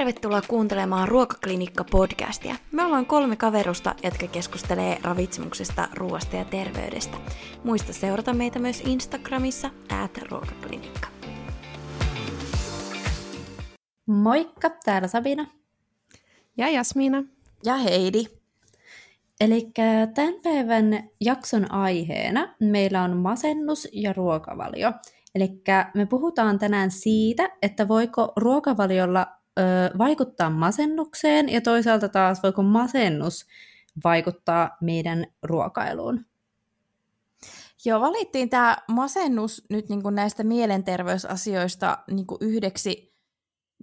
tervetuloa kuuntelemaan Ruokaklinikka-podcastia. Me ollaan kolme kaverusta, jotka keskustelee ravitsemuksesta, ruoasta ja terveydestä. Muista seurata meitä myös Instagramissa, at ruokaklinikka. Moikka, täällä Sabina. Ja Jasmiina. Ja Heidi. Eli tämän päivän jakson aiheena meillä on masennus ja ruokavalio. Eli me puhutaan tänään siitä, että voiko ruokavaliolla vaikuttaa masennukseen ja toisaalta taas voiko masennus vaikuttaa meidän ruokailuun. Joo, valittiin tämä masennus nyt niin kuin näistä mielenterveysasioista niin kuin yhdeksi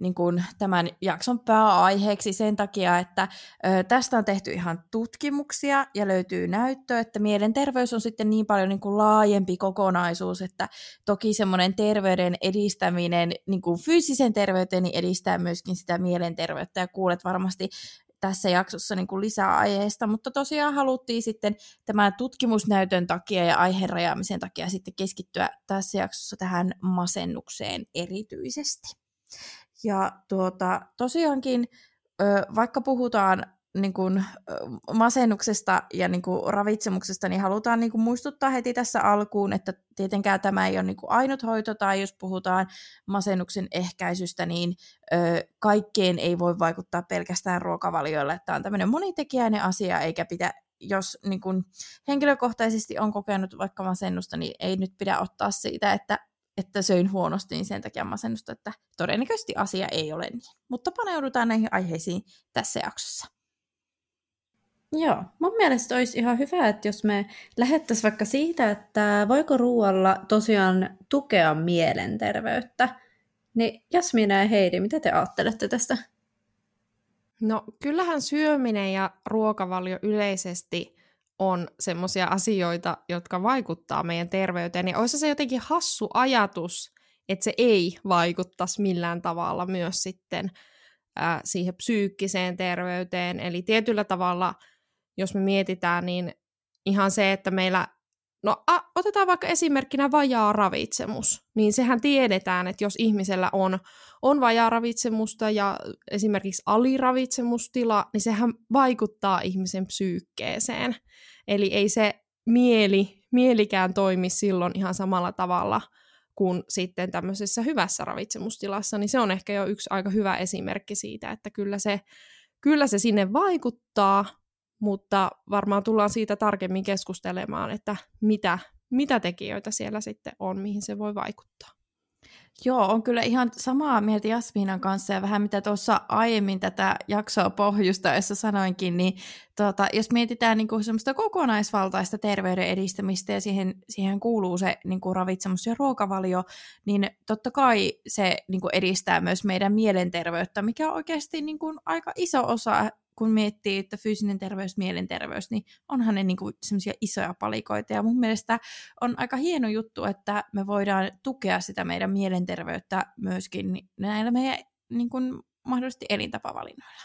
niin kuin tämän jakson pääaiheeksi sen takia, että ö, tästä on tehty ihan tutkimuksia ja löytyy näyttö, että mielenterveys on sitten niin paljon niin kuin laajempi kokonaisuus, että toki semmoinen terveyden edistäminen, niin kuin fyysisen terveyteen, niin edistää myöskin sitä mielenterveyttä ja kuulet varmasti tässä jaksossa niin kuin lisää aiheesta, mutta tosiaan haluttiin sitten tämän tutkimusnäytön takia ja aiheen rajaamisen takia sitten keskittyä tässä jaksossa tähän masennukseen erityisesti. Ja tuota, tosiaankin, vaikka puhutaan niin kuin, masennuksesta ja niin kuin, ravitsemuksesta, niin halutaan niin kuin, muistuttaa heti tässä alkuun, että tietenkään tämä ei ole niin kuin, ainut hoito, tai jos puhutaan masennuksen ehkäisystä, niin ö, kaikkeen ei voi vaikuttaa pelkästään ruokavalioilla, tämä on tämmöinen monitekijäinen asia, eikä pidä jos niin kun henkilökohtaisesti on kokenut vaikka masennusta, niin ei nyt pidä ottaa siitä, että että söin huonosti, niin sen takia masennusta, että todennäköisesti asia ei ole niin. Mutta paneudutaan näihin aiheisiin tässä jaksossa. Joo, mun mielestä olisi ihan hyvä, että jos me lähettäisiin vaikka siitä, että voiko ruoalla tosiaan tukea mielenterveyttä, niin Jasmina ja Heidi, mitä te ajattelette tästä? No kyllähän syöminen ja ruokavalio yleisesti on semmoisia asioita, jotka vaikuttaa meidän terveyteen. Ja olisi se jotenkin hassu ajatus, että se ei vaikuttaisi millään tavalla myös sitten siihen psyykkiseen terveyteen. Eli tietyllä tavalla, jos me mietitään, niin ihan se, että meillä No a, otetaan vaikka esimerkkinä vajaa ravitsemus, niin sehän tiedetään, että jos ihmisellä on, on vajaa ravitsemusta ja esimerkiksi aliravitsemustila, niin sehän vaikuttaa ihmisen psyykkeeseen. Eli ei se mieli, mielikään toimi silloin ihan samalla tavalla kuin sitten tämmöisessä hyvässä ravitsemustilassa, niin se on ehkä jo yksi aika hyvä esimerkki siitä, että kyllä se, kyllä se sinne vaikuttaa, mutta varmaan tullaan siitä tarkemmin keskustelemaan, että mitä, mitä tekijöitä siellä sitten on, mihin se voi vaikuttaa. Joo, on kyllä ihan samaa mieltä Jasmiinan kanssa ja vähän mitä tuossa aiemmin tätä jaksoa pohjustaessa sanoinkin, niin tota, jos mietitään niin kuin semmoista kokonaisvaltaista terveyden edistämistä ja siihen, siihen kuuluu se niin kuin ravitsemus ja ruokavalio, niin totta kai se niin kuin edistää myös meidän mielenterveyttä, mikä on oikeasti niin kuin aika iso osa kun miettii, että fyysinen terveys, mielenterveys, niin onhan ne niin semmoisia isoja palikoita. Ja mun mielestä on aika hieno juttu, että me voidaan tukea sitä meidän mielenterveyttä myöskin näillä meidän niin kuin, mahdollisesti elintapavalinnoilla.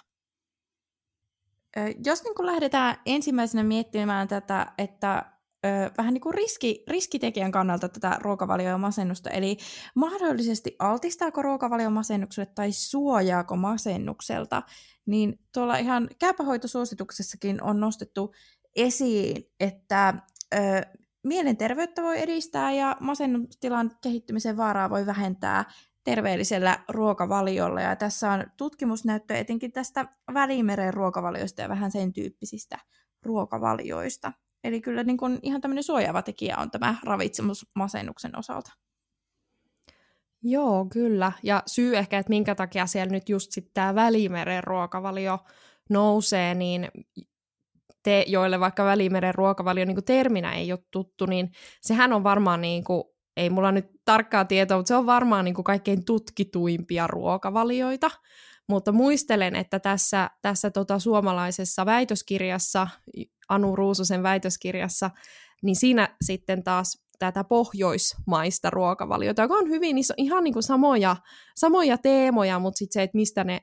Jos niin kuin lähdetään ensimmäisenä miettimään tätä, että ö, vähän niin kuin riski, riskitekijän kannalta tätä ruokavalio- ja masennusta, eli mahdollisesti altistaako ruokavalio masennukselle tai suojaako masennukselta, niin tuolla ihan käypähoitosuosituksessakin on nostettu esiin, että ö, mielenterveyttä voi edistää ja masennustilan kehittymisen vaaraa voi vähentää terveellisellä ruokavaliolla. Ja tässä on tutkimusnäyttö etenkin tästä Välimeren ruokavalioista ja vähän sen tyyppisistä ruokavalioista. Eli kyllä niin kuin ihan tämmöinen suojaava tekijä on tämä ravitsemusmasennuksen osalta. Joo, kyllä. Ja syy ehkä, että minkä takia siellä nyt just sitten tämä Välimeren ruokavalio nousee, niin te, joille vaikka Välimeren ruokavalio niin terminä ei ole tuttu, niin sehän on varmaan, niin kuin, ei mulla nyt tarkkaa tietoa, mutta se on varmaan niin kuin kaikkein tutkituimpia ruokavalioita. Mutta muistelen, että tässä, tässä tota suomalaisessa väitöskirjassa, Anu Ruususen väitöskirjassa, niin siinä sitten taas tätä pohjoismaista ruokavaliota, joka on hyvin iso, ihan niin kuin samoja, samoja teemoja, mutta sitten se, että mistä ne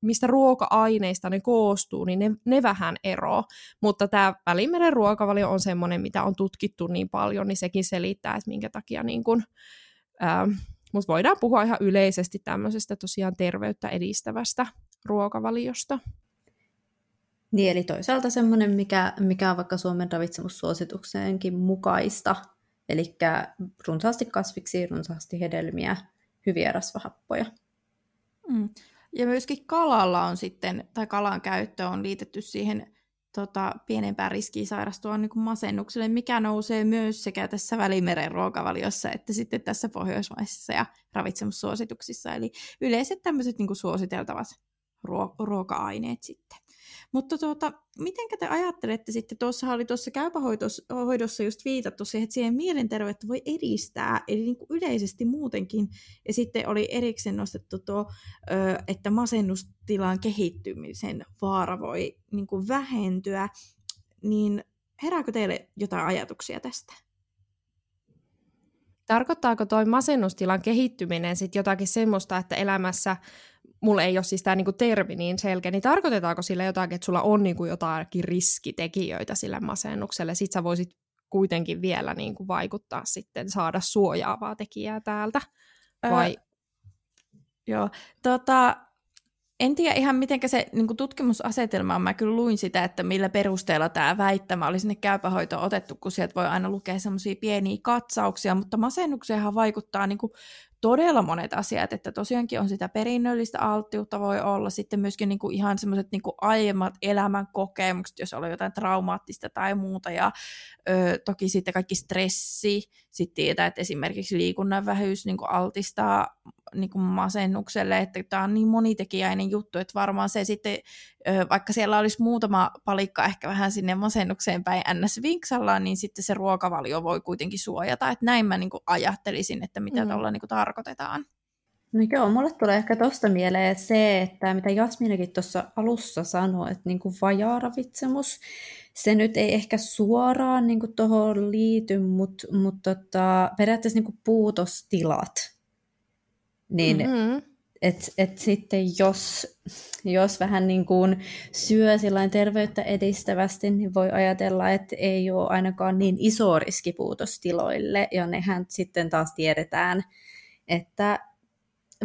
mistä ruoka-aineista ne koostuu, niin ne, ne vähän eroo. Mutta tämä Välimeren ruokavalio on semmoinen, mitä on tutkittu niin paljon, niin sekin selittää, että minkä takia niin kun, ää, mutta voidaan puhua ihan yleisesti tämmöisestä tosiaan terveyttä edistävästä ruokavaliosta. Niin, eli toisaalta semmoinen, mikä, mikä on vaikka Suomen ravitsemussuositukseenkin mukaista, eli runsaasti kasviksi, runsaasti hedelmiä, hyviä rasvahappoja. Mm. Ja myöskin kalalla on sitten, tai kalan käyttö on liitetty siihen tota, pienempään riskiin sairastua niin kuin masennukselle, mikä nousee myös sekä tässä Välimeren ruokavaliossa että sitten tässä pohjoismaisissa ja ravitsemussuosituksissa. Eli yleiset tämmöiset niin kuin suositeltavat ruo- ruoka-aineet sitten. Mutta tuota, miten te ajattelette sitten, tuossa oli tuossa käypähoidossa just viitattu siihen, että siihen mielenterveyttä voi edistää, eli niin kuin yleisesti muutenkin, ja sitten oli erikseen nostettu tuo, että masennustilan kehittymisen vaara voi niin kuin vähentyä, niin herääkö teille jotain ajatuksia tästä? Tarkoittaako toi masennustilan kehittyminen sitten jotakin semmoista, että elämässä mulla ei ole siis tämä niinku termi niin selkeä, niin tarkoitetaanko sillä jotakin, että sulla on niinku jotakin riskitekijöitä sille masennukselle, sit sä voisit kuitenkin vielä niinku vaikuttaa sitten, saada suojaavaa tekijää täältä, vai? Öö, joo, tota, en tiedä ihan miten se niin tutkimusasetelma on. Mä kyllä luin sitä, että millä perusteella tämä väittämä oli sinne käypähoitoon otettu, kun sieltä voi aina lukea semmoisia pieniä katsauksia, mutta masennukseenhan vaikuttaa niin kuin todella monet asiat, että tosiaankin on sitä perinnöllistä alttiutta voi olla, sitten myöskin niin kuin ihan semmoiset niin aiemmat elämän kokemukset, jos on jotain traumaattista tai muuta, ja ö, toki sitten kaikki stressi, sitten tietää, että esimerkiksi liikunnan vähyys niin kuin altistaa niin kuin masennukselle, että tämä on niin monitekijäinen juttu, että varmaan se sitten, vaikka siellä olisi muutama palikka ehkä vähän sinne masennukseen päin ns. vinksalla, niin sitten se ruokavalio voi kuitenkin suojata, että näin mä niin kuin ajattelisin, että mitä mm. tuolla niin kuin tarkoitetaan. No joo, mulle tulee ehkä tuosta mieleen se, että mitä Jasminakin tuossa alussa sanoi, että niin kuin vajaaravitsemus, se nyt ei ehkä suoraan niin tuohon liity, mutta mut tota, periaatteessa niin kuin puutostilat, niin mm-hmm. et, et sitten jos, jos vähän niin kuin syö terveyttä edistävästi, niin voi ajatella, että ei ole ainakaan niin iso riski puutostiloille, ja nehän sitten taas tiedetään, että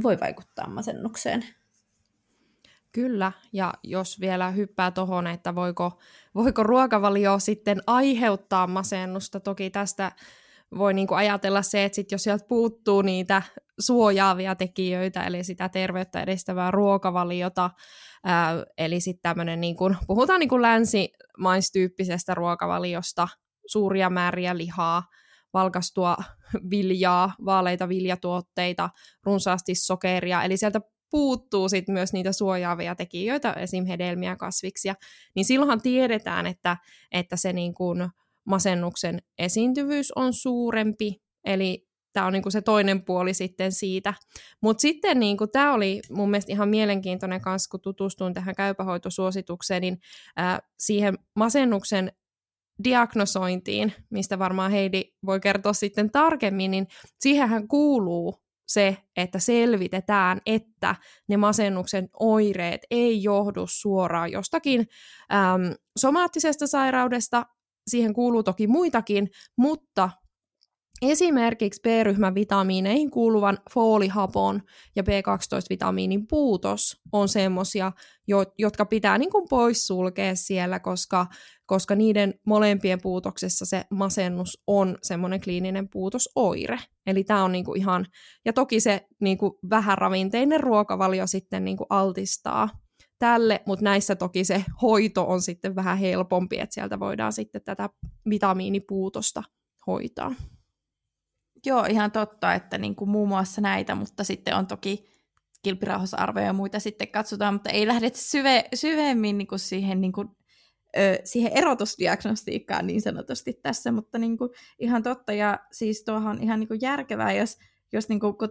voi vaikuttaa masennukseen. Kyllä, ja jos vielä hyppää tuohon, että voiko, voiko ruokavalio sitten aiheuttaa masennusta, toki tästä voi niinku ajatella se, että sit jos sieltä puuttuu niitä suojaavia tekijöitä, eli sitä terveyttä edistävää ruokavaliota, ää, eli sitten tämmöinen, niinku, puhutaan niinku länsimaistyyppisestä ruokavaliosta, suuria määriä lihaa, valkastua viljaa, vaaleita viljatuotteita, runsaasti sokeria, eli sieltä puuttuu sit myös niitä suojaavia tekijöitä, esim. hedelmiä, kasviksia, niin silloinhan tiedetään, että, että se niin kuin masennuksen esiintyvyys on suurempi, eli tämä on niinku se toinen puoli sitten siitä. Mutta sitten niinku, tämä oli mun mielestä ihan mielenkiintoinen kanssa, kun tutustuin tähän käypähoitosuositukseen, niin ää, siihen masennuksen diagnosointiin, mistä varmaan Heidi voi kertoa sitten tarkemmin, niin siihenhän kuuluu se, että selvitetään, että ne masennuksen oireet ei johdu suoraan jostakin äm, somaattisesta sairaudesta, siihen kuuluu toki muitakin, mutta Esimerkiksi B-ryhmän vitamiineihin kuuluvan foolihapon ja B12-vitamiinin puutos on semmoisia, jotka pitää niin kuin poissulkea siellä, koska, koska niiden molempien puutoksessa se masennus on semmoinen kliininen puutosoire. Eli tämä on niin kuin ihan, ja toki se niin kuin vähäravinteinen ruokavalio sitten niin kuin altistaa tälle, mutta näissä toki se hoito on sitten vähän helpompi, että sieltä voidaan sitten tätä vitamiinipuutosta hoitaa. Joo, ihan totta, että niin kuin muun muassa näitä, mutta sitten on toki kilpirauhasarvoja ja muita sitten katsotaan, mutta ei lähdetä syve, syvemmin niin kuin siihen, niin kuin, ö, siihen erotusdiagnostiikkaan niin sanotusti tässä, mutta niin kuin, ihan totta, ja siis tuohon ihan niin kuin järkevää, jos, jos niin kuin, kun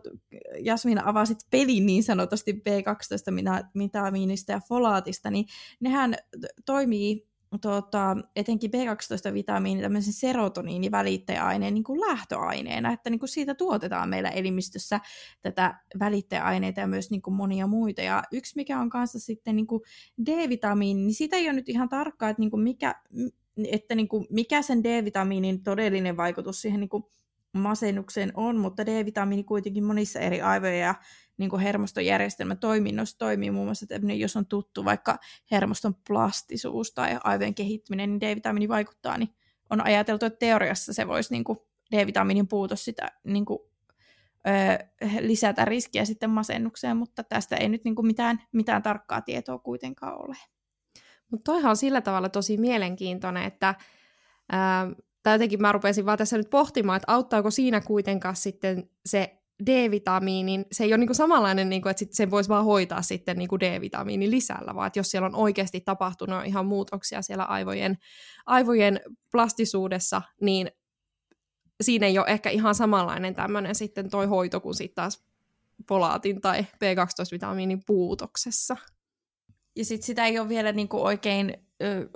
Jasmina avasit pelin niin sanotusti B12-vitamiinista ja folaatista, niin nehän toimii tota, etenkin B12-vitamiini tämmöisen serotoniinivälittäjäaineen niin kuin lähtöaineena, että niin kuin siitä tuotetaan meillä elimistössä tätä välittäjäaineita ja myös niin kuin monia muita. Ja yksi, mikä on kanssa sitten niin kuin D-vitamiini, niin sitä ei ole nyt ihan tarkkaa, että, niin kuin mikä, että niin kuin mikä sen D-vitamiinin todellinen vaikutus siihen niin kuin masennukseen on, mutta D-vitamiini kuitenkin monissa eri aivoja ja niin kuin hermostojärjestelmä toiminnossa toimii muun muassa, että jos on tuttu vaikka hermoston plastisuus tai aivojen kehittyminen, niin D-vitamiini vaikuttaa, niin on ajateltu, että teoriassa se voisi niin kuin D-vitamiinin puutos sitä niin kuin, ö, lisätä riskiä sitten masennukseen, mutta tästä ei nyt niin kuin mitään, mitään tarkkaa tietoa kuitenkaan ole. Mutta toihan on sillä tavalla tosi mielenkiintoinen, että tai jotenkin mä rupesin vaan tässä nyt pohtimaan, että auttaako siinä kuitenkaan sitten se D-vitamiinin, se ei ole niinku samanlainen, niinku, että sen voisi vaan hoitaa sitten niinku D-vitamiinin lisällä, vaan että jos siellä on oikeasti tapahtunut ihan muutoksia siellä aivojen, aivojen plastisuudessa, niin siinä ei ole ehkä ihan samanlainen tämmöinen sitten toi hoito kuin sitten taas folaatin tai B12-vitamiinin puutoksessa. Ja sitten sitä ei ole vielä niinku oikein ö,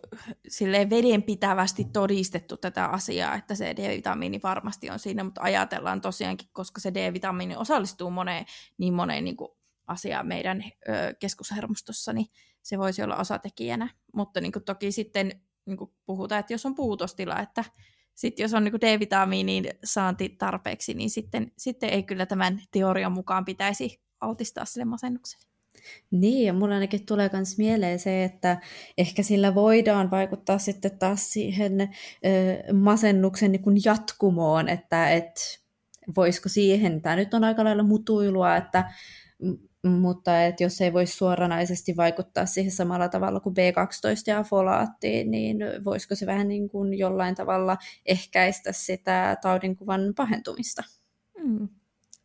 vedenpitävästi todistettu tätä asiaa, että se D-vitamiini varmasti on siinä, mutta ajatellaan tosiaankin, koska se D-vitamiini osallistuu moneen, niin moneen niin kuin asiaan meidän ö, keskushermostossa, niin se voisi olla osatekijänä. Mutta niin kuin toki sitten niin kuin puhutaan, että jos on puutostila, että sitten jos on niin D-vitamiinin saanti tarpeeksi, niin sitten, sitten ei kyllä tämän teorian mukaan pitäisi altistaa sille masennukselle. Niin, ja mulla ainakin tulee myös mieleen se, että ehkä sillä voidaan vaikuttaa sitten taas siihen ö, masennuksen niin kuin jatkumoon, että et, voisiko siihen, tämä nyt on aika lailla mutuilua, että mutta että jos ei voisi suoranaisesti vaikuttaa siihen samalla tavalla kuin B12 ja folaatti, niin voisiko se vähän niin kuin jollain tavalla ehkäistä sitä taudinkuvan pahentumista? Mm.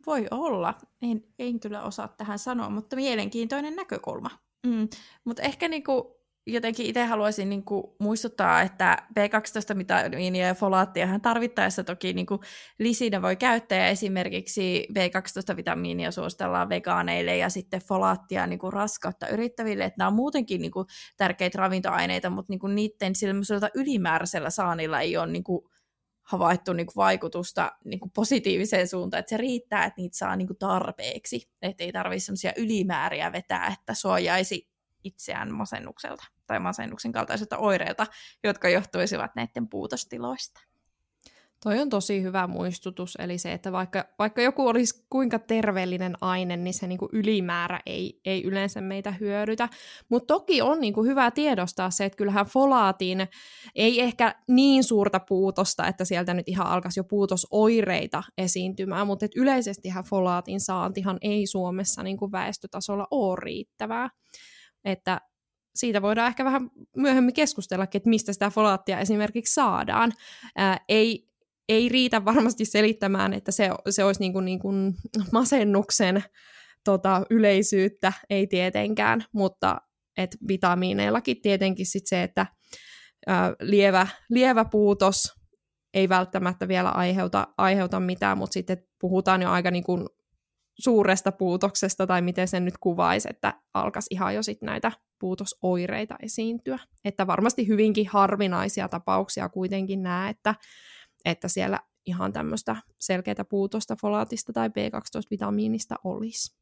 Voi olla. En, en kyllä osaa tähän sanoa, mutta mielenkiintoinen näkökulma. Mm. Mutta ehkä niinku, jotenkin itse haluaisin niinku muistuttaa, että B12-vitamiinia ja folaattiahan tarvittaessa toki niinku lisinä voi käyttää. Ja esimerkiksi B12-vitamiinia suositellaan vegaaneille ja sitten folaattia niinku raskautta yrittäville. Että nämä on muutenkin niinku tärkeitä ravintoaineita, mutta niinku niiden ylimääräisellä saanilla ei ole niinku havaittu niin kuin vaikutusta niin kuin positiiviseen suuntaan, että se riittää, että niitä saa niin kuin tarpeeksi, että ei tarvitse sellaisia ylimääriä vetää, että suojaisi itseään masennukselta tai masennuksen kaltaisilta oireilta, jotka johtuisivat näiden puutostiloista. Toi on tosi hyvä muistutus, eli se, että vaikka, vaikka joku olisi kuinka terveellinen aine, niin se niinku ylimäärä ei, ei yleensä meitä hyödytä. Mutta toki on niinku hyvä tiedostaa se, että kyllähän folaatin ei ehkä niin suurta puutosta, että sieltä nyt ihan alkaisi jo puutosoireita esiintymään, mutta et yleisestihän folaatin saantihan ei Suomessa niinku väestötasolla ole riittävää. Että siitä voidaan ehkä vähän myöhemmin keskustellakin, että mistä sitä folaattia esimerkiksi saadaan. Ää, ei, ei riitä varmasti selittämään, että se, se olisi niin kuin, niin kuin masennuksen tota, yleisyyttä, ei tietenkään, mutta et vitamiineillakin tietenkin sit se, että ää, lievä, lievä puutos ei välttämättä vielä aiheuta, aiheuta mitään, mutta sitten puhutaan jo aika niin kuin suuresta puutoksesta, tai miten sen nyt kuvaisi, että alkaisi ihan jo sitten näitä puutosoireita esiintyä. Että varmasti hyvinkin harvinaisia tapauksia kuitenkin nämä, että että siellä ihan tämmöistä selkeää puutosta folaatista tai B12-vitamiinista olisi.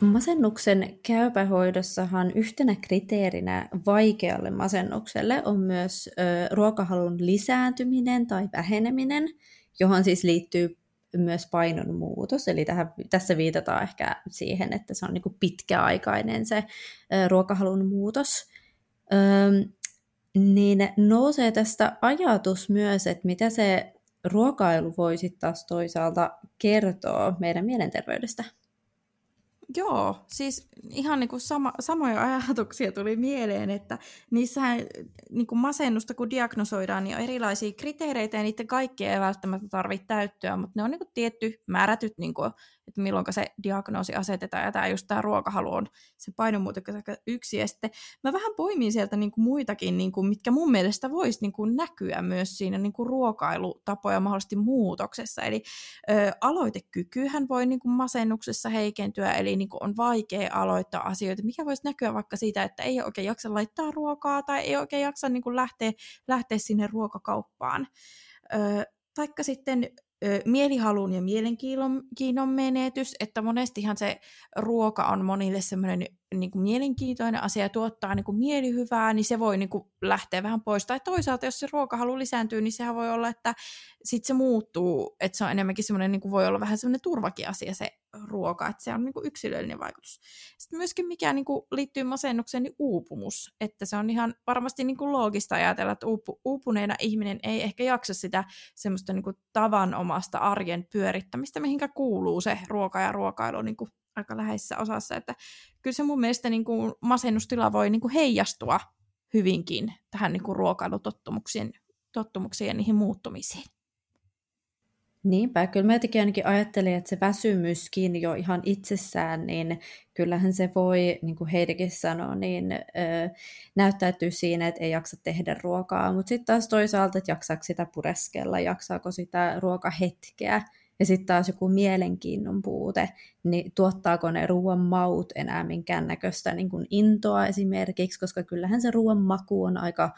Masennuksen käypähoidossahan yhtenä kriteerinä vaikealle masennukselle on myös ö, ruokahalun lisääntyminen tai väheneminen, johon siis liittyy myös painon muutos, eli tähän, tässä viitataan ehkä siihen, että se on niin pitkäaikainen se ö, ruokahalun muutos. Ö, niin nousee tästä ajatus myös, että mitä se ruokailu voi sitten taas toisaalta kertoa meidän mielenterveydestä. Joo, siis ihan niin kuin sama, samoja ajatuksia tuli mieleen, että niissähän niin kuin masennusta kun diagnosoidaan, niin on erilaisia kriteereitä ja niiden kaikkia ei välttämättä tarvitse täyttyä, mutta ne on niin kuin tietty määrätyt niin kuin että milloin se diagnoosi asetetaan, ja tämä just tämä ruokahalu on se painomuutos yksi, ja sitten mä vähän poimin sieltä niin kuin muitakin, niin kuin, mitkä mun mielestä voisi niin kuin näkyä myös siinä niin kuin ruokailutapoja mahdollisesti muutoksessa, eli ö, aloitekykyhän voi niin kuin masennuksessa heikentyä, eli niin kuin on vaikea aloittaa asioita, mikä voisi näkyä vaikka siitä, että ei oikein jaksa laittaa ruokaa, tai ei oikein jaksa niin kuin lähteä, lähteä sinne ruokakauppaan. Ö, taikka sitten mielihalun ja mielenkiinnon menetys, että monestihan se ruoka on monille semmoinen niin kuin mielenkiintoinen asia ja tuottaa niin kuin mielihyvää, niin se voi niin kuin lähteä vähän pois. Tai toisaalta, jos se ruokahalu lisääntyy, niin sehän voi olla, että sitten se muuttuu, että se on enemmänkin semmoinen, niin kuin voi olla vähän semmoinen turvakin asia se ruoka, että se on niin yksilöllinen vaikutus. Sitten myöskin mikä niin liittyy masennukseen, niin uupumus, että se on ihan varmasti niin loogista ajatella, että uupu, uupuneena ihminen ei ehkä jaksa sitä semmoista niin kuin tavanomasta arjen pyörittämistä, mihinkä kuuluu se ruoka ja ruokailu niin aika läheisessä osassa, että kyllä se mun mielestä niin masennustila voi niin heijastua hyvinkin tähän niin kuin ruokailutottumuksiin tottumuksiin ja niihin muuttumisiin. Niinpä, kyllä mä jotenkin ainakin ajattelin, että se väsymyskin jo ihan itsessään, niin kyllähän se voi, niin kuin Heidikin sanoi, niin ö, näyttäytyy siinä, että ei jaksa tehdä ruokaa, mutta sitten taas toisaalta, että jaksaako sitä pureskella, jaksaako sitä ruokahetkeä, ja sitten taas joku mielenkiinnon puute, niin tuottaako ne ruoan maut enää minkäännäköistä niin kuin intoa esimerkiksi, koska kyllähän se ruoan maku on aika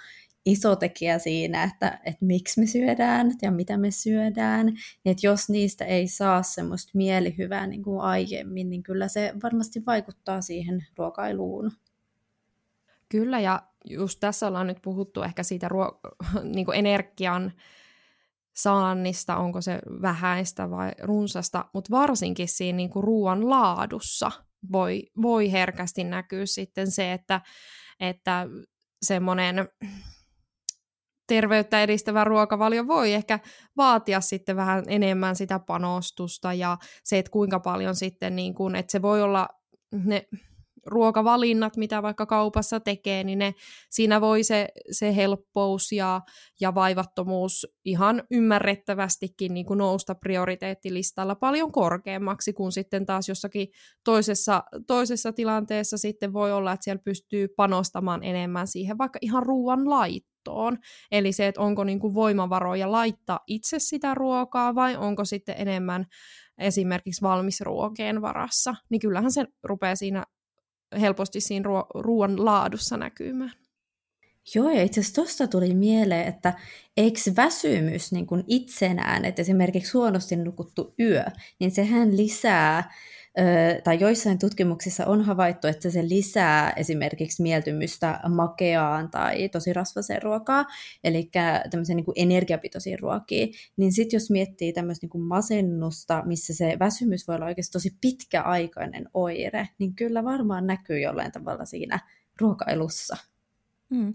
iso tekijä siinä, että, että miksi me syödään ja mitä me syödään. Niin että jos niistä ei saa semmoista mielihyvää niin kuin aiemmin, niin kyllä se varmasti vaikuttaa siihen ruokailuun. Kyllä, ja just tässä ollaan nyt puhuttu ehkä siitä ruo- niin kuin energian saannista, onko se vähäistä vai runsasta, mutta varsinkin siinä niin kuin ruoan laadussa voi, voi herkästi näkyä sitten se, että, että semmoinen terveyttä edistävä ruokavalio voi ehkä vaatia sitten vähän enemmän sitä panostusta ja se, että kuinka paljon sitten, niin kuin, että se voi olla ne ruokavalinnat, mitä vaikka kaupassa tekee, niin ne, siinä voi se, se helppous ja, ja vaivattomuus ihan ymmärrettävästikin niin kuin nousta prioriteettilistalla paljon korkeammaksi kuin sitten taas jossakin toisessa, toisessa tilanteessa sitten voi olla, että siellä pystyy panostamaan enemmän siihen vaikka ihan ruoan laittoon. Eli se, että onko niin kuin voimavaroja laittaa itse sitä ruokaa vai onko sitten enemmän esimerkiksi valmisruokeen varassa, niin kyllähän se rupeaa siinä helposti siinä ruo- ruoan laadussa näkymään. Joo, ja itse asiassa tuosta tuli mieleen, että eikö väsymys niin kuin itsenään, että esimerkiksi huonosti nukuttu yö, niin sehän lisää tai joissain tutkimuksissa on havaittu, että se lisää esimerkiksi mieltymystä makeaan tai tosi rasvaseen ruokaa, eli tämmöisen niin energiapitoisiin ruokiin, niin sitten jos miettii tämmöistä niin masennusta, missä se väsymys voi olla oikeasti tosi pitkäaikainen oire, niin kyllä varmaan näkyy jollain tavalla siinä ruokailussa. Hmm.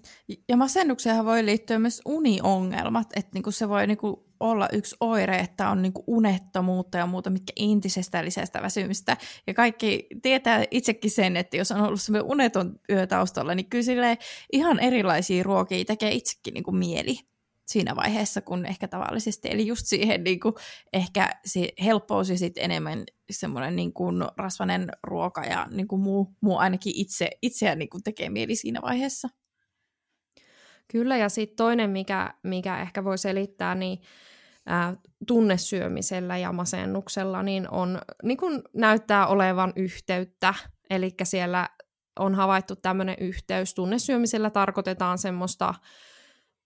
Ja masennukseen voi liittyä myös uniongelmat, että niinku se voi niinku olla yksi oire, että on niinku unettomuutta ja muuta, mitkä intisestä lisää sitä väsymistä. Ja kaikki tietää itsekin sen, että jos on ollut semmoinen uneton yö taustalla, niin kyllä ihan erilaisia ruokia tekee itsekin niinku mieli siinä vaiheessa kuin ehkä tavallisesti. Eli just siihen niin kuin, ehkä se helppous ja sitten enemmän semmoinen niin kuin rasvanen ruoka ja niin kuin muu, muu ainakin itse, itseään niin kuin tekee mieli siinä vaiheessa. Kyllä, ja sitten toinen, mikä, mikä ehkä voi selittää, niin ää, tunnesyömisellä ja masennuksella, niin, on, niin kun näyttää olevan yhteyttä, eli siellä on havaittu tämmöinen yhteys. Tunnesyömisellä tarkoitetaan semmoista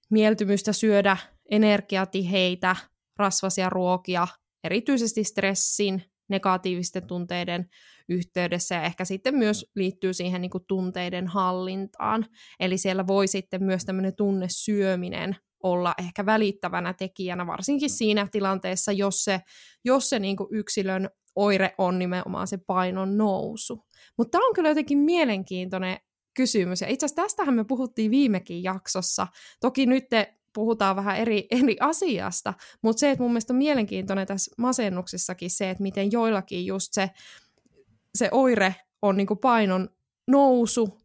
mieltymystä syödä energiatiheitä, rasvasia ruokia, erityisesti stressin, negatiivisten tunteiden yhteydessä ja ehkä sitten myös liittyy siihen niin kuin tunteiden hallintaan. Eli siellä voi sitten myös tämmöinen tunnesyöminen olla ehkä välittävänä tekijänä, varsinkin siinä tilanteessa, jos se, jos se niin kuin yksilön oire on nimenomaan se painon nousu. Mutta tämä on kyllä jotenkin mielenkiintoinen kysymys, ja itse asiassa tästähän me puhuttiin viimekin jaksossa. Toki nyt te puhutaan vähän eri, eri asiasta, mutta se, että mun mielestä on mielenkiintoinen tässä masennuksessakin se, että miten joillakin just se se oire on niin painon nousu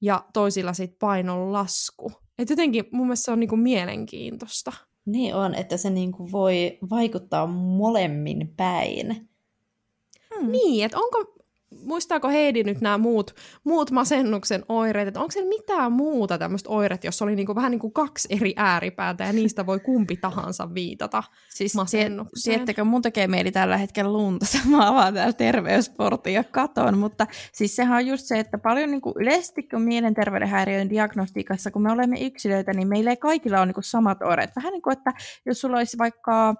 ja toisilla sitten painon lasku. Et jotenkin mun mielestä se on niin mielenkiintoista. Niin on, että se niin voi vaikuttaa molemmin päin. Hmm. Niin, että onko, muistaako Heidi nyt nämä muut, muut masennuksen oireet, että onko siellä mitään muuta tämmöistä oiret, jos oli niinku, vähän niin kuin kaksi eri ääripäätä ja niistä voi kumpi tahansa viitata siis masennukseen? Tiedättekö, mun tekee mieli tällä hetkellä lunta, mä avaan täällä terveysportin ja katon, mutta siis sehän on just se, että paljon niin kuin yleisesti kun mielenterveyden häiriöiden diagnostiikassa, kun me olemme yksilöitä, niin meillä ei kaikilla ole niin kuin samat oireet. Vähän niin kuin, että jos sulla olisi vaikka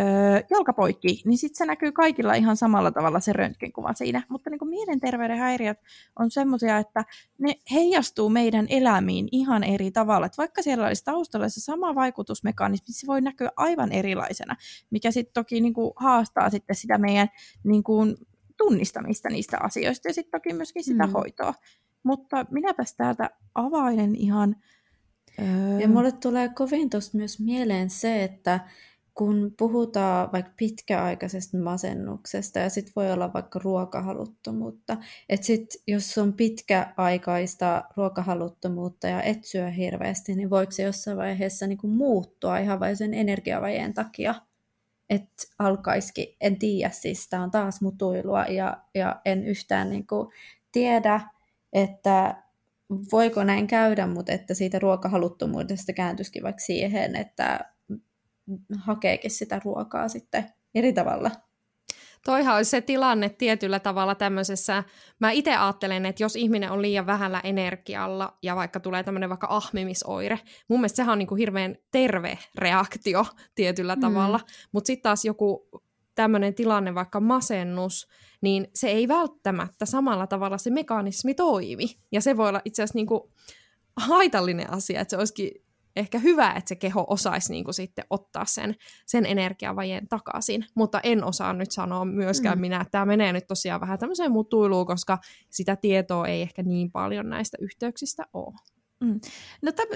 öö, jalkapoikki, niin sitten se näkyy kaikilla ihan samalla tavalla se röntgenkuva siinä. Mutta niin kuin mielenterveyden häiriöt on semmoisia, että ne heijastuu meidän elämiin ihan eri tavalla. Et vaikka siellä olisi taustalla se sama vaikutusmekanismi, se voi näkyä aivan erilaisena, mikä sitten toki niin kuin haastaa sitten sitä meidän niin kuin tunnistamista niistä asioista ja sitten toki myöskin sitä mm. hoitoa. Mutta minäpäs täältä availen ihan... Öö... Ja mulle tulee kovin tuosta myös mieleen se, että kun puhutaan vaikka pitkäaikaisesta masennuksesta ja sitten voi olla vaikka ruokahaluttomuutta, että sitten jos on pitkäaikaista ruokahaluttomuutta ja et syö hirveästi, niin voiko se jossain vaiheessa niinku muuttua ihan vain sen energiavajeen takia? että alkaisikin, en tiedä, siis tämä on taas mutuilua ja, ja en yhtään niin kuin tiedä, että voiko näin käydä, mutta että siitä ruokahaluttomuudesta kääntyisikin vaikka siihen, että hakeekin sitä ruokaa sitten eri tavalla. Toihan olisi se tilanne tietyllä tavalla tämmöisessä, mä itse ajattelen, että jos ihminen on liian vähällä energialla ja vaikka tulee tämmöinen vaikka ahmimisoire, mun mielestä sehän on niin kuin hirveän terve reaktio tietyllä mm. tavalla, mutta sitten taas joku tämmöinen tilanne, vaikka masennus, niin se ei välttämättä samalla tavalla se mekanismi toimi. Ja se voi olla itse asiassa niin kuin haitallinen asia, että se olisikin ehkä hyvä, että se keho osaisi niin kuin sitten ottaa sen, sen energiavajeen takaisin, mutta en osaa nyt sanoa myöskään mm. minä, että tämä menee nyt tosiaan vähän tämmöiseen mutuiluun, koska sitä tietoa ei ehkä niin paljon näistä yhteyksistä ole. Mm. No täm,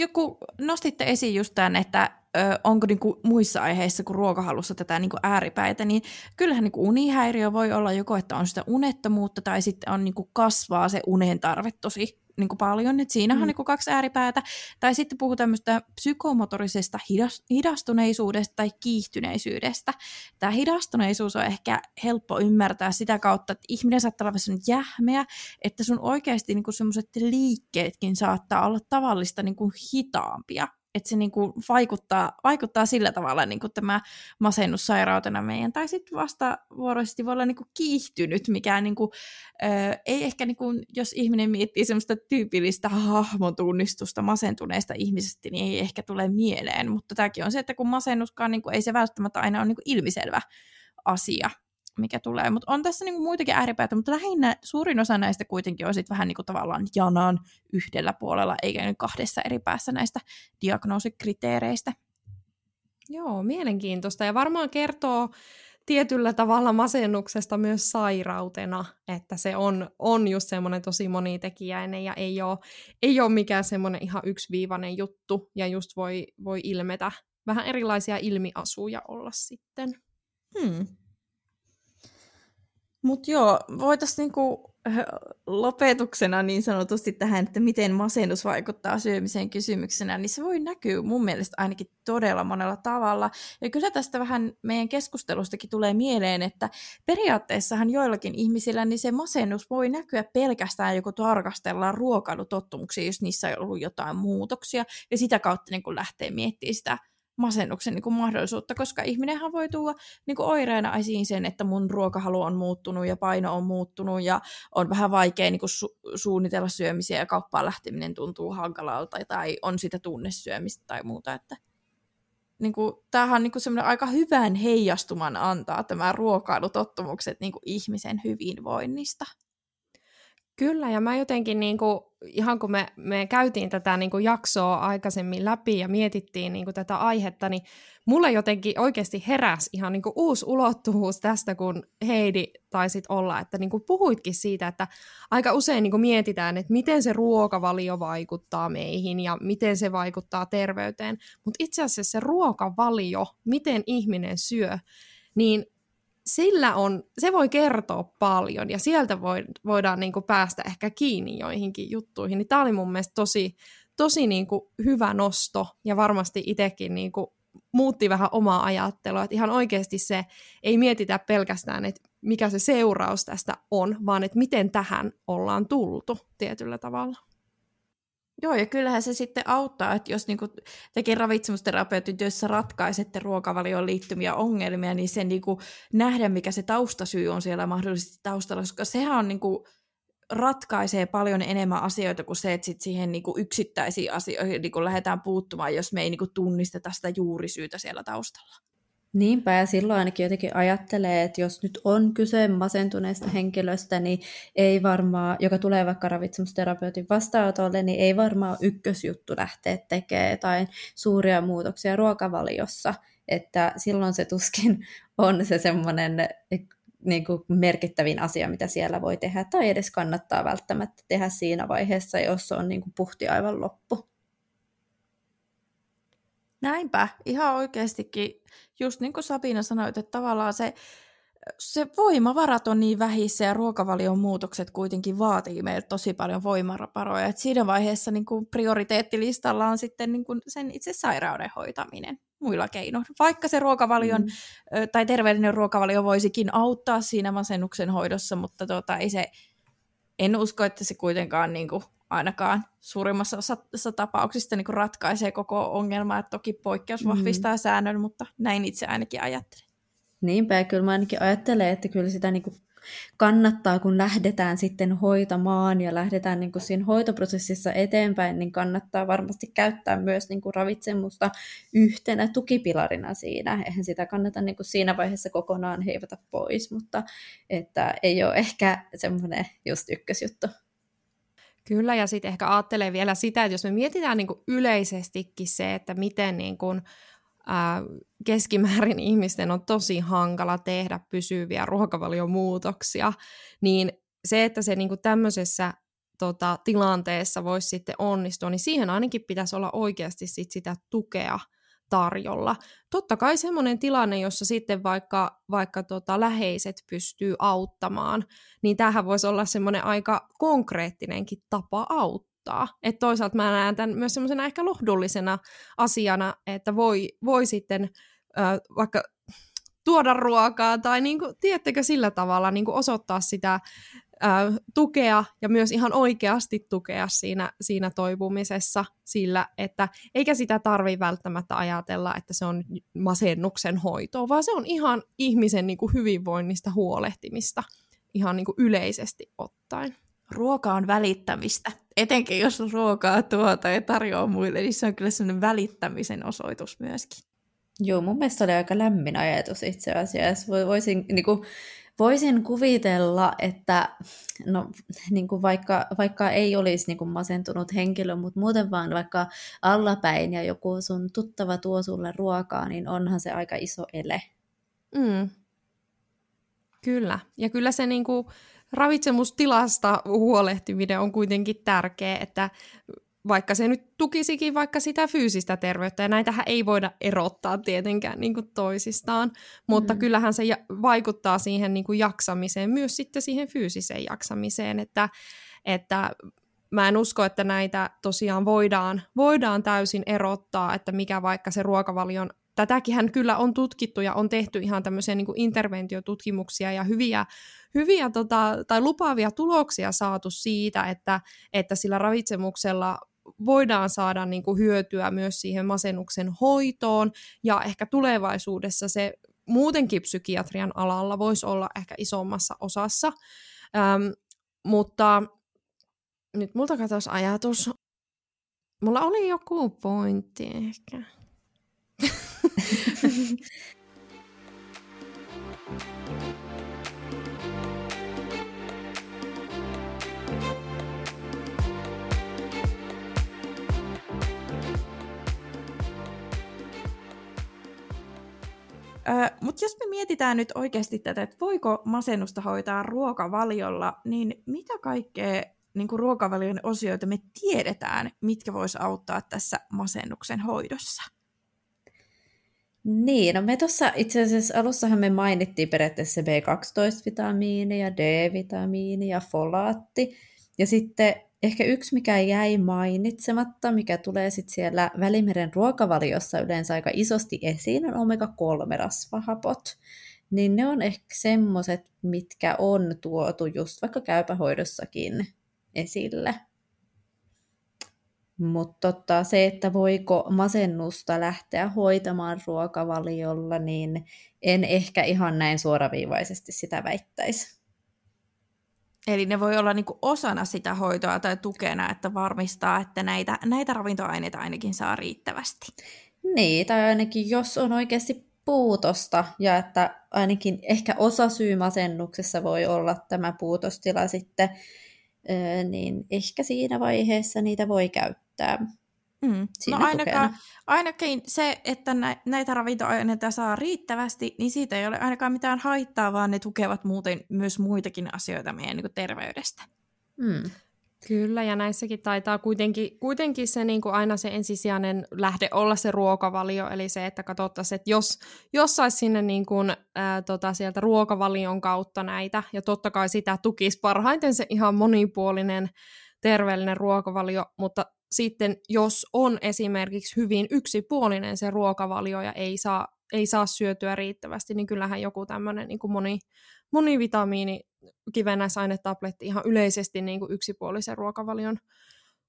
joku, nostitte esiin just tämän, että ö, onko niinku muissa aiheissa kuin ruokahalussa tätä niinku ääripäitä, niin kyllähän niinku unihäiriö voi olla joko, että on sitä unettomuutta tai sitten on niinku kasvaa se unen tarve tosi niin kuin paljon, että siinähän mm. on niin kuin kaksi ääripäätä. Tai sitten puhuu tämmöistä psykomotorisesta hidastuneisuudesta tai kiihtyneisyydestä. Tämä hidastuneisuus on ehkä helppo ymmärtää sitä kautta, että ihminen saattaa olla sellainen jähmeä, että sun oikeasti niin semmoiset liikkeetkin saattaa olla tavallista niin kuin hitaampia että se niinku vaikuttaa, vaikuttaa sillä tavalla niinku tämä masennussairautena meidän. Tai sitten vastavuoroisesti voi olla niinku kiihtynyt, mikä niinku, ö, ei ehkä, niinku, jos ihminen miettii semmoista tyypillistä hahmotunnistusta masentuneesta ihmisestä, niin ei ehkä tule mieleen. Mutta tämäkin on se, että kun masennuskaan niinku, ei se välttämättä aina ole niinku ilmiselvä asia mikä tulee. Mutta on tässä niinku muitakin ääripäitä, mutta lähinnä suurin osa näistä kuitenkin on sit vähän niinku tavallaan janan yhdellä puolella, eikä kahdessa eri päässä näistä diagnoosikriteereistä. Joo, mielenkiintoista. Ja varmaan kertoo tietyllä tavalla masennuksesta myös sairautena, että se on, on just semmoinen tosi monitekijäinen ja ei ole, ei ole mikään semmoinen ihan yksiviivainen juttu ja just voi, voi ilmetä vähän erilaisia ilmiasuja olla sitten. Hmm. Mutta joo, voitaisiin niinku lopetuksena niin sanotusti tähän, että miten masennus vaikuttaa syömiseen kysymyksenä, niin se voi näkyä mun mielestä ainakin todella monella tavalla. Ja kyllä tästä vähän meidän keskustelustakin tulee mieleen, että periaatteessahan joillakin ihmisillä niin se masennus voi näkyä pelkästään joku tarkastellaan ruokailutottumuksia, jos niissä on ollut jotain muutoksia, ja sitä kautta niin kun lähtee miettimään sitä masennuksen niin kuin mahdollisuutta, koska ihminenhän voi tuoda niin kuin oireena esiin sen, että mun ruokahalu on muuttunut ja paino on muuttunut ja on vähän vaikea niin kuin su- suunnitella syömisiä ja kauppaan lähteminen tuntuu hankalalta tai on sitä tunnesyömistä tai muuta, että niin kuin, tämähän on niin kuin aika hyvän heijastuman antaa tämä ruokailutottumukset niin kuin ihmisen hyvinvoinnista. Kyllä, ja mä jotenkin niin kuin, ihan kun me, me käytiin tätä niin kuin jaksoa aikaisemmin läpi ja mietittiin niin kuin tätä aihetta, niin mulle jotenkin oikeasti heräsi ihan niin kuin uusi ulottuvuus tästä, kun Heidi taisit olla, että niin kuin puhuitkin siitä, että aika usein niin kuin mietitään, että miten se ruokavalio vaikuttaa meihin ja miten se vaikuttaa terveyteen, mutta itse asiassa se ruokavalio, miten ihminen syö, niin sillä on, se voi kertoa paljon ja sieltä voi, voidaan niin kuin päästä ehkä kiinni joihinkin juttuihin. Niin tämä oli mun mielestä tosi, tosi niin kuin hyvä nosto ja varmasti itsekin niin kuin muutti vähän omaa ajattelua. Että ihan oikeasti se ei mietitä pelkästään, että mikä se seuraus tästä on, vaan että miten tähän ollaan tultu tietyllä tavalla. Joo, ja kyllähän se sitten auttaa, että jos niin tekin ravitsemusterapeutin työssä ratkaisette ruokavalioon liittyviä ongelmia, niin se niin kuin, nähdä, mikä se taustasyy on siellä mahdollisesti taustalla, koska sehän on niin kuin, ratkaisee paljon enemmän asioita kuin se, että sit siihen niin kuin, yksittäisiin asioihin niin kuin, lähdetään puuttumaan, jos me ei niin kuin, tunnisteta sitä juurisyytä siellä taustalla. Niinpä, ja silloin ainakin jotenkin ajattelee, että jos nyt on kyse masentuneesta henkilöstä, niin ei varmaan, joka tulee vaikka ravitsemusterapeutin vastaanotolle, niin ei varmaan ykkösjuttu lähteä tekemään jotain suuria muutoksia ruokavaliossa, että silloin se tuskin on se semmoinen niin kuin merkittävin asia, mitä siellä voi tehdä, tai edes kannattaa välttämättä tehdä siinä vaiheessa, jos on niin kuin puhti aivan loppu. Näinpä, ihan oikeastikin, just niin kuin Sabina sanoi, että tavallaan se, se voimavarat on niin vähissä ja ruokavalion muutokset kuitenkin vaatii meiltä tosi paljon voimavaroja. Et siinä vaiheessa niin kuin prioriteettilistalla on sitten niin kuin sen itse sairauden hoitaminen muilla keinoilla. Vaikka se ruokavalion mm. tai terveellinen ruokavalio voisikin auttaa siinä masennuksen hoidossa, mutta tuota, ei se, en usko, että se kuitenkaan niin kuin ainakaan suurimmassa osassa tapauksista niin ratkaisee koko ongelmaa. Että toki poikkeus mm. vahvistaa mm. säännön, mutta näin itse ainakin ajattelen. Niinpä, ja kyllä mä ainakin ajattelen, että kyllä sitä niin kuin kannattaa, kun lähdetään sitten hoitamaan ja lähdetään niin kuin siinä hoitoprosessissa eteenpäin, niin kannattaa varmasti käyttää myös niin kuin ravitsemusta yhtenä tukipilarina siinä. Eihän sitä kannata niin kuin siinä vaiheessa kokonaan heivata pois, mutta että ei ole ehkä semmoinen just ykkösjuttu. Kyllä, ja sitten ehkä ajattelee vielä sitä, että jos me mietitään niin kuin yleisestikin se, että miten niin kuin, ää, keskimäärin ihmisten on tosi hankala tehdä pysyviä ruokavaliomuutoksia, niin se, että se niin kuin tämmöisessä tota, tilanteessa voisi sitten onnistua, niin siihen ainakin pitäisi olla oikeasti sit sitä tukea tarjolla. Totta kai semmoinen tilanne, jossa sitten vaikka, vaikka tota läheiset pystyy auttamaan, niin tähän voisi olla semmoinen aika konkreettinenkin tapa auttaa. Et toisaalta mä näen tämän myös semmoisena ehkä lohdullisena asiana, että voi, voi sitten äh, vaikka tuoda ruokaa tai niin kuin, tiedättekö sillä tavalla niin kuin osoittaa sitä tukea ja myös ihan oikeasti tukea siinä, siinä toipumisessa sillä, että eikä sitä tarvi välttämättä ajatella, että se on masennuksen hoitoa, vaan se on ihan ihmisen niin kuin hyvinvoinnista huolehtimista ihan niin kuin yleisesti ottaen. Ruoka on välittämistä. Etenkin jos ruokaa tuota ja tarjoaa muille, niin se on kyllä sellainen välittämisen osoitus myöskin. Joo, mun mielestä oli aika lämmin ajatus itse asiassa. Voisin niin kuin, voisin kuvitella, että no, niin kuin vaikka, vaikka ei olisi niin kuin masentunut henkilö, mutta muuten vaan vaikka allapäin ja joku sun tuttava tuo sulle ruokaa, niin onhan se aika iso ele. Mm. Kyllä. Ja kyllä se niin kuin ravitsemustilasta huolehtiminen on kuitenkin tärkeä, että vaikka se nyt tukisikin vaikka sitä fyysistä terveyttä, ja näitähän ei voida erottaa tietenkään niin kuin toisistaan, mutta mm. kyllähän se vaikuttaa siihen niin kuin jaksamiseen, myös sitten siihen fyysiseen jaksamiseen, että, että mä en usko, että näitä tosiaan voidaan, voidaan täysin erottaa, että mikä vaikka se ruokavalion tätäkin kyllä on tutkittu ja on tehty ihan tämmöisiä niin kuin interventiotutkimuksia ja hyviä, hyviä tota, tai lupaavia tuloksia saatu siitä, että, että sillä ravitsemuksella voidaan saada niin kuin hyötyä myös siihen masennuksen hoitoon, ja ehkä tulevaisuudessa se muutenkin psykiatrian alalla voisi olla ehkä isommassa osassa. Ähm, mutta nyt multa katosi ajatus. Mulla oli joku pointti ehkä. Mutta jos me mietitään nyt oikeasti tätä, että voiko masennusta hoitaa ruokavaliolla, niin mitä kaikkea niin kuin ruokavalion osioita me tiedetään, mitkä vois auttaa tässä masennuksen hoidossa? Niin, no me tuossa itse asiassa alussahan me mainittiin periaatteessa B12-vitamiini ja D-vitamiini ja folaatti. Ja sitten Ehkä yksi, mikä jäi mainitsematta, mikä tulee sitten siellä Välimeren ruokavaliossa yleensä aika isosti esiin, on omega-3-rasvahapot. Niin ne on ehkä semmoiset, mitkä on tuotu just vaikka käypähoidossakin esille. Mutta tota, se, että voiko masennusta lähteä hoitamaan ruokavaliolla, niin en ehkä ihan näin suoraviivaisesti sitä väittäisi. Eli ne voi olla niinku osana sitä hoitoa tai tukena, että varmistaa, että näitä, näitä ravintoaineita ainakin saa riittävästi. Niin, tai ainakin jos on oikeasti puutosta ja että ainakin ehkä osa syy masennuksessa voi olla tämä puutostila sitten, niin ehkä siinä vaiheessa niitä voi käyttää. Mm. No ainakaan, ainakin se, että näitä ravintoaineita saa riittävästi, niin siitä ei ole ainakaan mitään haittaa, vaan ne tukevat muuten myös muitakin asioita meidän niin terveydestä. Mm. Kyllä, ja näissäkin taitaa kuitenkin, kuitenkin se niin kuin aina se ensisijainen lähde olla se ruokavalio, eli se, että katsottaisiin, että jos, jos saisi sinne niin kuin, ää, tota, sieltä ruokavalion kautta näitä, ja totta kai sitä tukisi parhaiten se ihan monipuolinen terveellinen ruokavalio, mutta sitten jos on esimerkiksi hyvin yksipuolinen se ruokavalio ja ei saa, ei saa syötyä riittävästi, niin kyllähän joku tämmöinen niin moni, monivitamiini kivennäisainetabletti ihan yleisesti niin kuin yksipuolisen ruokavalion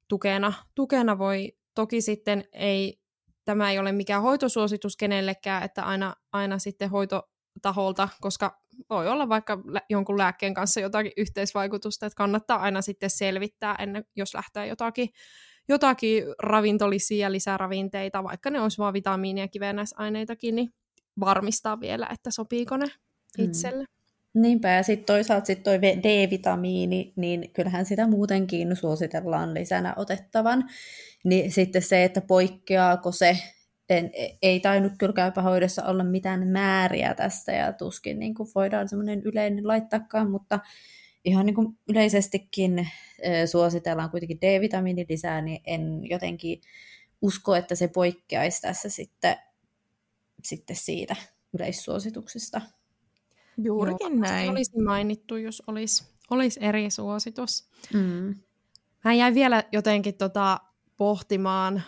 tukena, tukena voi, toki sitten ei, tämä ei ole mikään hoitosuositus kenellekään, että aina, aina sitten hoitotaholta, koska voi olla vaikka jonkun lääkkeen kanssa jotakin yhteisvaikutusta, että kannattaa aina sitten selvittää ennen, jos lähtee jotakin, jotakin ravintolisia lisäravinteita, vaikka ne olisi vain vitamiinia ja kivennäisaineitakin, niin varmistaa vielä, että sopiiko ne mm. itselle. Mm. Niinpä, ja sitten toisaalta sit toi D-vitamiini, niin kyllähän sitä muutenkin suositellaan lisänä otettavan. Niin sitten se, että poikkeaako se, en, ei tainnut kyllä käypähoidossa olla mitään määriä tästä, ja tuskin niin kuin voidaan semmoinen yleinen laittaakaan, mutta ihan niin kuin yleisestikin suositellaan kuitenkin D-vitamiini lisää, niin en jotenkin usko, että se poikkeaisi tässä sitten, sitten siitä yleissuosituksesta. Juurikin Joo, näin. olisi mainittu, jos olisi, olisi eri suositus. Mm. Mä jäin vielä jotenkin tota pohtimaan,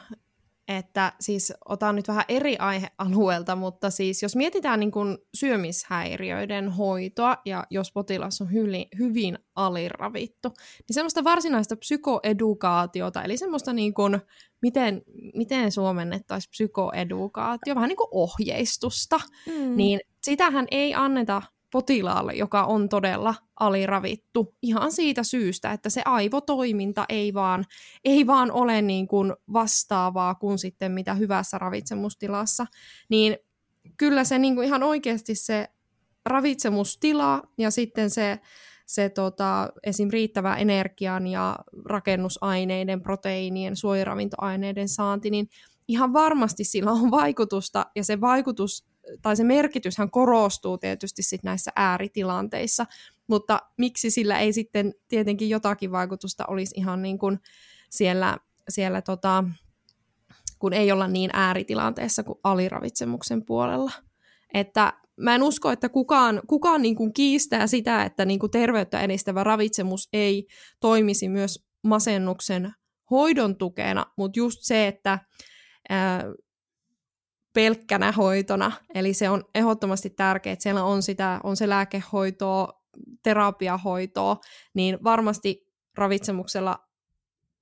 että siis otan nyt vähän eri aihealueelta, mutta siis jos mietitään niin kuin syömishäiriöiden hoitoa ja jos potilas on hyvin, hyvin aliravittu, niin semmoista varsinaista psykoedukaatiota, eli semmoista niin kuin, miten, miten suomennettaisiin psykoedukaatio, vähän niin kuin ohjeistusta, mm. niin sitähän ei anneta potilaalle, joka on todella aliravittu ihan siitä syystä, että se aivotoiminta ei vaan, ei vaan ole niin kuin vastaavaa kuin sitten mitä hyvässä ravitsemustilassa, niin kyllä se niin kuin ihan oikeasti se ravitsemustila ja sitten se, se tota, esim. riittävä energian ja rakennusaineiden, proteiinien, suojaravintoaineiden saanti, niin ihan varmasti sillä on vaikutusta, ja se vaikutus tai se merkityshän korostuu tietysti sit näissä ääritilanteissa, mutta miksi sillä ei sitten tietenkin jotakin vaikutusta olisi ihan niin kuin siellä, siellä tota, kun ei olla niin ääritilanteessa kuin aliravitsemuksen puolella. Että mä en usko, että kukaan, kukaan niin kuin kiistää sitä, että niin kuin terveyttä edistävä ravitsemus ei toimisi myös masennuksen hoidon tukena, mutta just se, että pelkkänä hoitona, eli se on ehdottomasti tärkeää, että siellä on, sitä, on se lääkehoitoa, terapiahoitoa, niin varmasti ravitsemuksella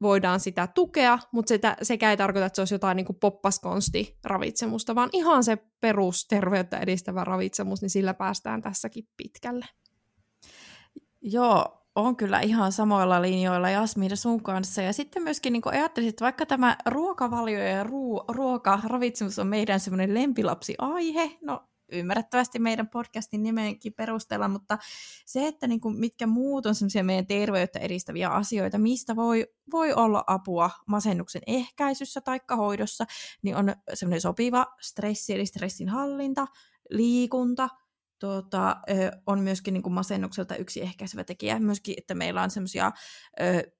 voidaan sitä tukea, mutta sitä, sekä ei tarkoita, että se olisi jotain niin kuin poppaskonsti ravitsemusta, vaan ihan se perusterveyttä edistävä ravitsemus, niin sillä päästään tässäkin pitkälle. Joo, on kyllä ihan samoilla linjoilla Jasmina sun kanssa. Ja sitten myöskin niin ajattelisin, että vaikka tämä ruokavalio ja ruo- ruoka, ravitsemus on meidän semmoinen lempilapsi-aihe, no ymmärrettävästi meidän podcastin nimenkin perusteella, mutta se, että niin kuin, mitkä muut on semmoisia meidän terveyttä edistäviä asioita, mistä voi, voi olla apua masennuksen ehkäisyssä tai hoidossa, niin on semmoinen sopiva stressi eli stressin hallinta, liikunta, tuota, on myöskin niin kuin masennukselta yksi ehkäisevä tekijä. Myöskin, että meillä on semmoisia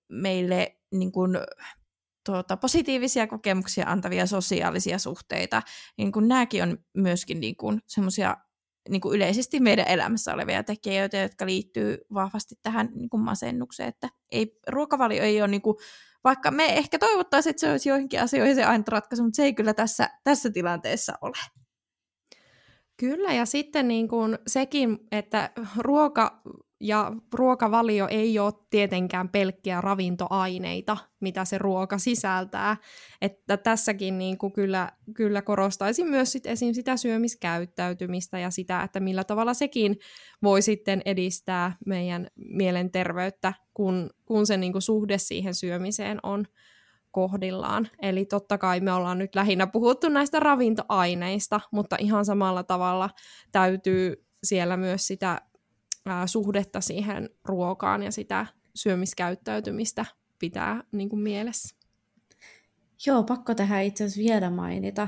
meille niin kuin, tuota, positiivisia kokemuksia antavia sosiaalisia suhteita. Niin kuin nämäkin on myöskin niin kuin, semmoisia niin kuin yleisesti meidän elämässä olevia tekijöitä, jotka liittyy vahvasti tähän niin kuin masennukseen. Että ei, ruokavalio ei ole, niin kuin, vaikka me ehkä toivottaisiin, että se olisi joihinkin asioihin se aina ratkaisu, mutta se ei kyllä tässä, tässä tilanteessa ole. Kyllä, ja sitten niin kuin sekin, että ruoka ja ruokavalio ei ole tietenkään pelkkiä ravintoaineita, mitä se ruoka sisältää. Että tässäkin niin kuin kyllä, kyllä korostaisin myös sit esim. sitä syömiskäyttäytymistä ja sitä, että millä tavalla sekin voi sitten edistää meidän mielenterveyttä, kun, kun se niin kuin suhde siihen syömiseen on kohdillaan. Eli totta kai me ollaan nyt lähinnä puhuttu näistä ravintoaineista, mutta ihan samalla tavalla täytyy siellä myös sitä ää, suhdetta siihen ruokaan ja sitä syömiskäyttäytymistä pitää niin kuin mielessä. Joo, pakko tähän itse asiassa vielä mainita,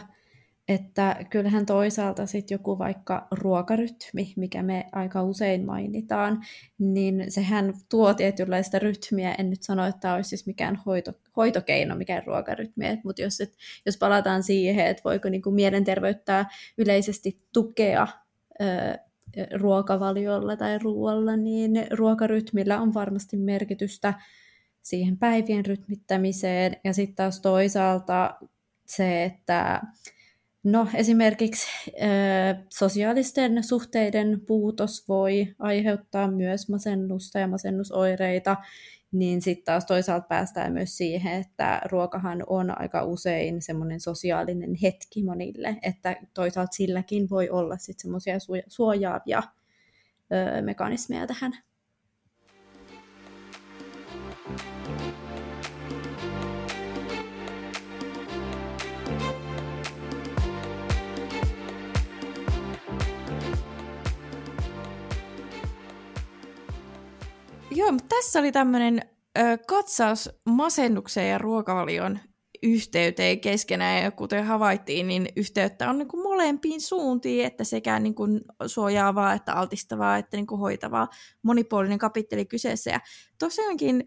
että kyllähän toisaalta sitten joku vaikka ruokarytmi, mikä me aika usein mainitaan, niin sehän tuo tietynlaista rytmiä. En nyt sano, että tämä olisi siis mikään hoito, hoitokeino, mikään ruokarytmi, mutta jos, jos palataan siihen, että voiko niinku mielenterveyttä yleisesti tukea ö, ruokavaliolla tai ruoalla, niin ruokarytmillä on varmasti merkitystä siihen päivien rytmittämiseen. Ja sitten taas toisaalta se, että no esimerkiksi ö, sosiaalisten suhteiden puutos voi aiheuttaa myös masennusta ja masennusoireita, niin sitten taas toisaalta päästään myös siihen, että ruokahan on aika usein semmoinen sosiaalinen hetki monille, että toisaalta silläkin voi olla sitten semmoisia suojaavia mekanismeja tähän. Joo, mutta tässä oli tämmöinen katsaus masennukseen ja ruokavalion yhteyteen keskenään, ja kuten havaittiin, niin yhteyttä on niin kuin molempiin suuntiin, että sekä niin kuin suojaavaa, että altistavaa, että niin kuin hoitavaa, monipuolinen kapitteli kyseessä. Ja tosiaankin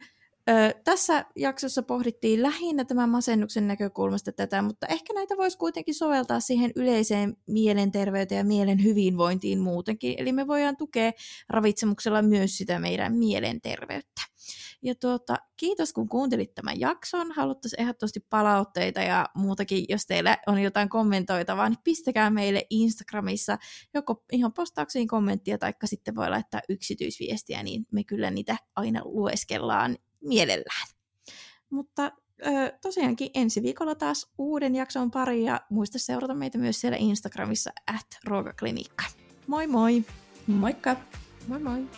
tässä jaksossa pohdittiin lähinnä tämän masennuksen näkökulmasta tätä, mutta ehkä näitä voisi kuitenkin soveltaa siihen yleiseen mielenterveyteen ja mielen hyvinvointiin muutenkin. Eli me voidaan tukea ravitsemuksella myös sitä meidän mielenterveyttä. Ja tuota, kiitos kun kuuntelit tämän jakson. Haluttaisiin ehdottomasti palautteita ja muutakin, jos teillä on jotain kommentoitavaa, niin pistäkää meille Instagramissa joko ihan postauksiin kommenttia, tai sitten voi laittaa yksityisviestiä, niin me kyllä niitä aina lueskellaan mielellään. Mutta ö, tosiaankin ensi viikolla taas uuden jakson pari ja muista seurata meitä myös siellä Instagramissa at ruokaklinikka. Moi moi! Moikka! Moi moi!